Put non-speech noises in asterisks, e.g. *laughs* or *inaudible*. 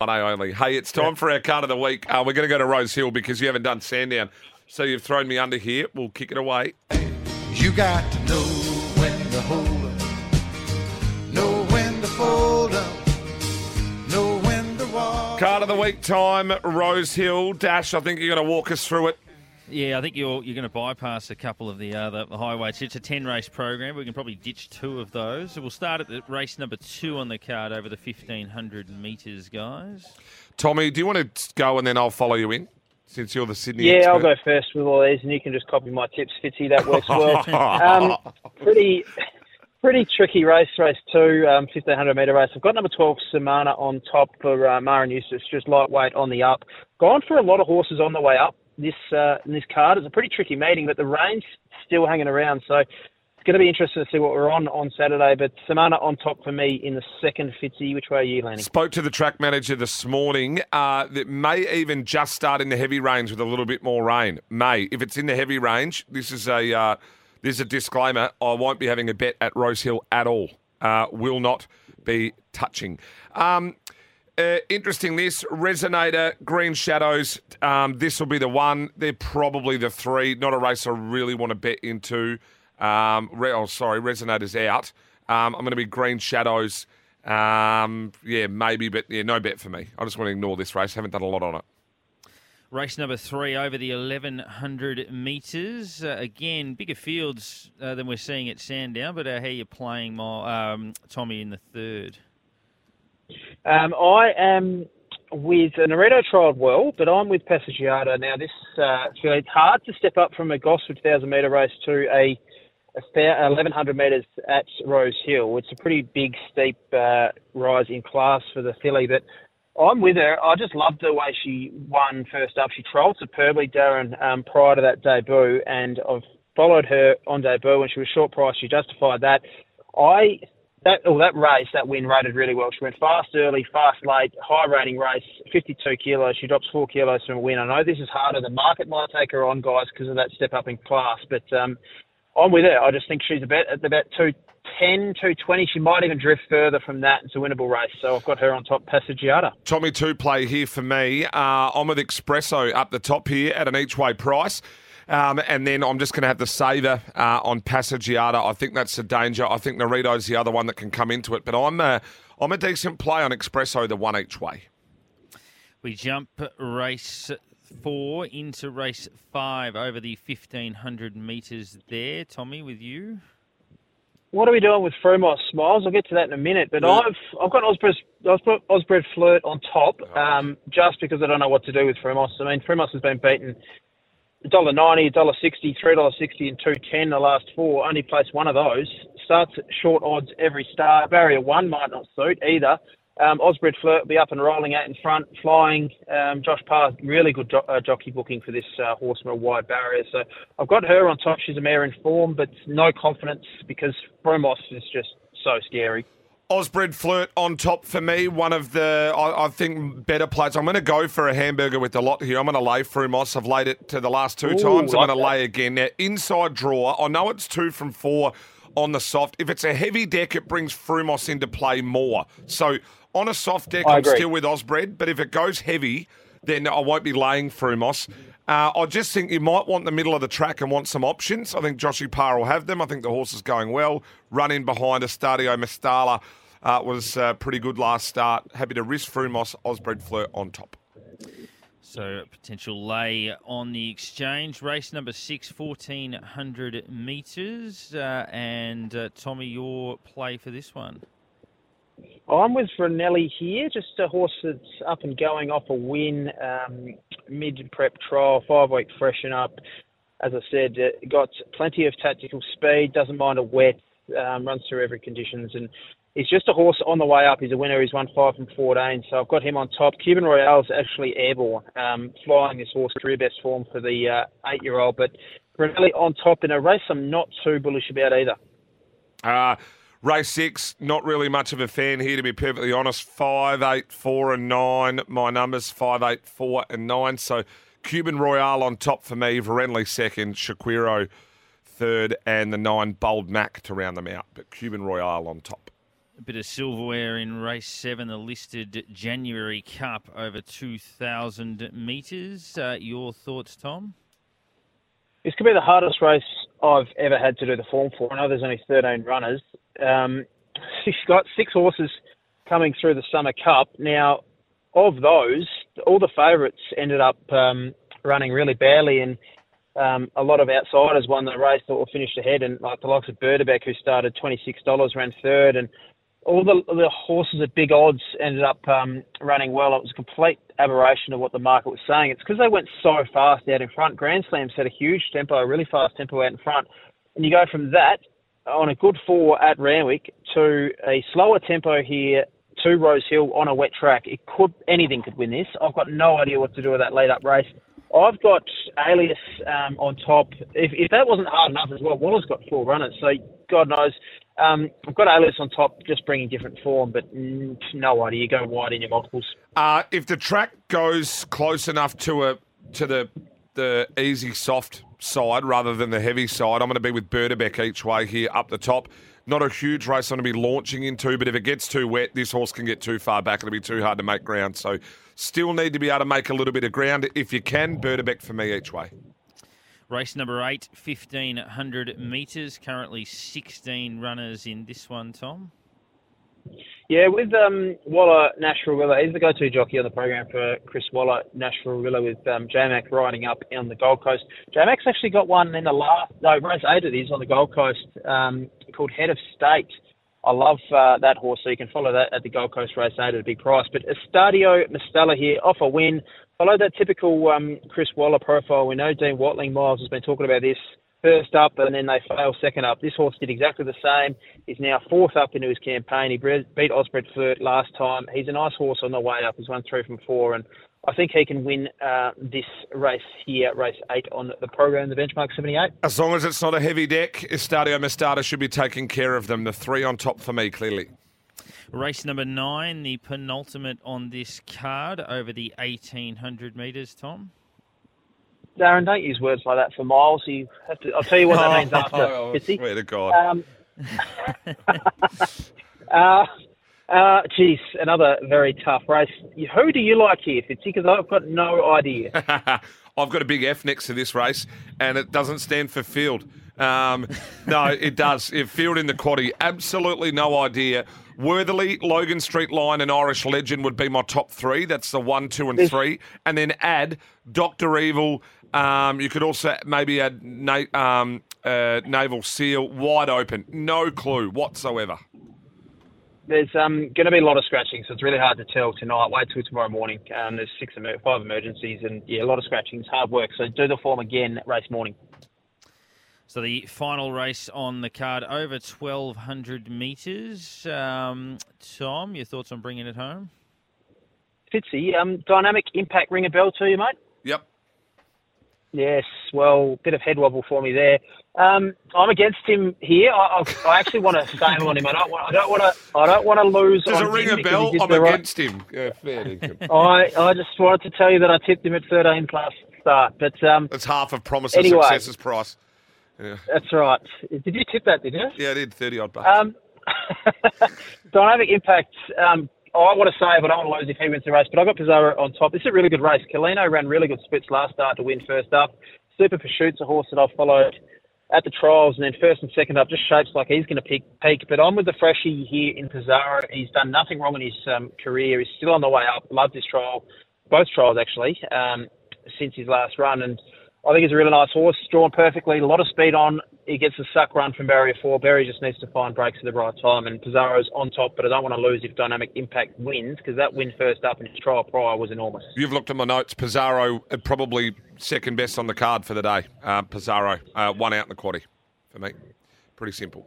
One A only. Hey, it's time for our card of the week. Uh, we're going to go to Rosehill because you haven't done Sandown. So you've thrown me under here. We'll kick it away. You got to know when to hold up, know when to fold up, know when to walk. Card of the week time, Rosehill. Dash, I think you're going to walk us through it. Yeah, I think you're you're going to bypass a couple of the uh, highways. It's a ten race program. We can probably ditch two of those. So we'll start at the race number two on the card over the fifteen hundred metres, guys. Tommy, do you want to go and then I'll follow you in since you're the Sydney Yeah, expert? I'll go first with all these, and you can just copy my tips, Fitzy. That works well. *laughs* um, pretty, pretty tricky race, race two, um, 1500 metre race. I've got number 12, Samana, on top for uh, Mara Eustace, just lightweight on the up. Gone for a lot of horses on the way up. This uh, in this card. It's a pretty tricky meeting, but the rain's still hanging around, so it's going to be interesting to see what we're on on Saturday. But Samana on top for me in the second, Fitzy. Which way are you landing? Spoke to the track manager this morning. Uh, that may even just start in the heavy range with a little bit more rain. May, if it's in the heavy range, this is a uh, this is a disclaimer. I won't be having a bet at Rosehill at all. Uh, will not be touching. Um, uh, interesting. This resonator, Green Shadows. Um, this will be the one. They're probably the three. Not a race I really want to bet into. Um, re- oh, sorry, Resonator's out. Um, I'm going to be Green Shadows. Um, yeah, maybe, but yeah, no bet for me. I just want to ignore this race. Haven't done a lot on it. Race number three over the 1100 metres. Uh, again, bigger fields uh, than we're seeing at Sandown, but uh, how you playing, my, um, Tommy, in the third? Um, I am with Naredo trialled well, but I'm with Passagiata. Now, this uh, it's really hard to step up from a Gosford 1,000 metre race to a, a fair 1,100 metres at Rose Hill. It's a pretty big, steep uh, rise in class for the filly, but I'm with her. I just loved the way she won first up. She trolled superbly, Darren, um, prior to that debut, and I've followed her on debut when she was short price. She justified that. I that oh, that race, that win rated really well. She went fast early, fast late, high rating race, 52 kilos. She drops four kilos from a win. I know this is harder. The market might take her on, guys, because of that step up in class. But um, I'm with her. I just think she's about at about 210, 220. She might even drift further from that. It's a winnable race. So I've got her on top, Passagiata. Tommy two play here for me. Uh, I'm with Espresso up the top here at an each way price. Um, and then I'm just going to have the saver uh, on Passagiata. I think that's the danger. I think Narito's the other one that can come into it. But I'm a, I'm a decent play on Espresso, the one each way. We jump race four into race five over the 1500 metres there. Tommy, with you? What are we doing with Frumos Smiles? I'll get to that in a minute. But I've I've got Osbred, Osbred, Osbred Flirt on top, um, just because I don't know what to do with Frumos. I mean, Frumos has been beaten dollar ninety, dollar sixty, three dollar sixty, and two ten the last four. Only placed one of those. Starts at short odds every start. Barrier one might not suit either. Um, Osbred Flirt will be up and rolling out in front, flying. Um, Josh Parr, really good jo- uh, jockey booking for this uh, horse from a wide barrier. So I've got her on top. She's a mare in form, but no confidence because Frumos is just so scary. Osbred Flirt on top for me. One of the, I, I think, better plays. I'm going to go for a hamburger with the lot here. I'm going to lay Frumos. I've laid it to the last two Ooh, times. I'm like going to lay again. Now, inside draw, I know it's two from four on the soft. If it's a heavy deck, it brings Frumos into play more. So on a soft deck, I I'm agree. still with Osbred. But if it goes heavy, then I won't be laying Frumos. Uh, I just think you might want the middle of the track and want some options. I think Joshy Parr will have them. I think the horse is going well. Run in behind Estadio Mestalla uh, was uh, pretty good last start. Happy to risk Frumos, Osbred Flirt on top. So, potential lay on the exchange. Race number six, 1400 metres. Uh, and uh, Tommy, your play for this one? I'm with Ranelli here, just a horse that's up and going off a win, um, mid prep trial, five week freshen up. As I said, uh, got plenty of tactical speed, doesn't mind a wet, um, runs through every conditions, and he's just a horse on the way up. He's a winner. He's won five from 14, so I've got him on top. Cuban Royale's actually airborne, um, flying this horse career best form for the uh, eight year old, but Ranelli on top in a race I'm not too bullish about either. Uh, race six, not really much of a fan here, to be perfectly honest. Five, eight, four, and nine. My numbers five, eight, four, and nine. So Cuban Royale on top for me, Varenly second, Shaquiro third, and the nine Bold Mac to round them out. But Cuban Royale on top. A bit of silverware in race seven, the listed January Cup over 2,000 metres. Uh, your thoughts, Tom? This could be the hardest race I've ever had to do the form for. I know there's only 13 runners. Um, she's got six horses coming through the Summer Cup. Now, of those, all the favourites ended up um, running really badly, and um, a lot of outsiders won the race or finished ahead. And like the likes of Berdebeck, who started $26, ran third, and all the, the horses at big odds ended up um, running well. It was a complete aberration of what the market was saying. It's because they went so fast out in front. Grand Slam set a huge tempo, a really fast tempo out in front. And you go from that on a good four at Randwick to a slower tempo here to Rosehill on a wet track. It could anything could win this. I've got no idea what to do with that lead up race. I've got Alias um, on top. If, if that wasn't hard enough as well, Waller's got four runners, so God knows. Um, I've got Alias on top, just bringing different form, but no idea. You go wide in your multiples. Uh, if the track goes close enough to a to the the easy soft side rather than the heavy side, I'm going to be with Berdebeck each way here up the top. Not a huge race I'm going to be launching into, but if it gets too wet, this horse can get too far back. It'll be too hard to make ground. So, still need to be able to make a little bit of ground. If you can, Berdebeck for me each way. Race number eight, 1500 metres. Currently 16 runners in this one, Tom. Yeah, with um, Waller Nash Rawiller, he's the go-to jockey on the program for Chris Waller Nash Rawiller with um, J-Mac riding up on the Gold Coast. J-Mac's actually got one in the last, no, race eight it is on the Gold Coast um, called Head of State. I love uh, that horse, so you can follow that at the Gold Coast race eight at a big price. But Estadio Mestalla here, off a win. Follow that typical um, Chris Waller profile. We know Dean Watling Miles has been talking about this first up and then they fail second up. This horse did exactly the same. He's now fourth up into his campaign. He beat Osbred Flirt last time. He's a nice horse on the way up. He's won three from four and I think he can win uh, this race here, race eight on the program, the benchmark 78. As long as it's not a heavy deck, Estadio Mestalla should be taking care of them. The three on top for me, clearly. Race number nine, the penultimate on this card over the 1800 metres, Tom. Darren, don't use words like that for miles. You have to. I'll tell you what that *laughs* means after. Oh, Fitzy. swear to God. Um, *laughs* uh, uh, geez, another very tough race. Who do you like here, Fitzy? Because I've got no idea. *laughs* I've got a big F next to this race, and it doesn't stand for field. Um, no, it does. If field in the quaddy, absolutely no idea. Worthily, Logan Street Line, and Irish Legend would be my top three. That's the one, two, and three. And then add Doctor Evil. Um, you could also maybe add na- um, uh, Naval Seal wide open. No clue whatsoever. There's um, going to be a lot of scratching, so it's really hard to tell tonight. Wait till tomorrow morning. Um, there's six, emer- five emergencies, and yeah, a lot of scratching. It's hard work. So do the form again race morning. So the final race on the card over 1,200 metres. Um, Tom, your thoughts on bringing it home? Fitzy, um, dynamic impact ring a bell to you, mate? Yes, well, bit of head wobble for me there. Um, I'm against him here. I, I, I actually want to *laughs* stay on him. I don't want. I don't want to. I don't want to lose. Does it ring a bell? I'm the right- against him. Yeah, fair dinkum. *laughs* I I just wanted to tell you that I tipped him at 13 plus start, but um, That's half of promise Anyway. success's price. Yeah. that's right. Did you tip that? Did you? yeah, I did 30 odd bucks. Um, *laughs* dynamic impact. Um, I want to say, but I don't want to lose if he wins the race. But I've got Pizarro on top. This is a really good race. Colino ran really good splits last start to win first up. Super Pursuit's a horse that I've followed at the trials, and then first and second up just shapes like he's going to peak. peak. But I'm with the freshie here in Pizarro. He's done nothing wrong in his um, career. He's still on the way up. Loved his trial, both trials actually, um, since his last run, and I think he's a really nice horse, drawn perfectly, a lot of speed on. He gets a suck run from barrier four. Barry just needs to find breaks at the right time, and Pizarro's on top, but I don't want to lose if Dynamic Impact wins because that win first up in his trial prior was enormous. You've looked at my notes. Pizarro uh, probably second best on the card for the day. Uh, Pizarro uh, one out in the quaddy for me. Pretty simple.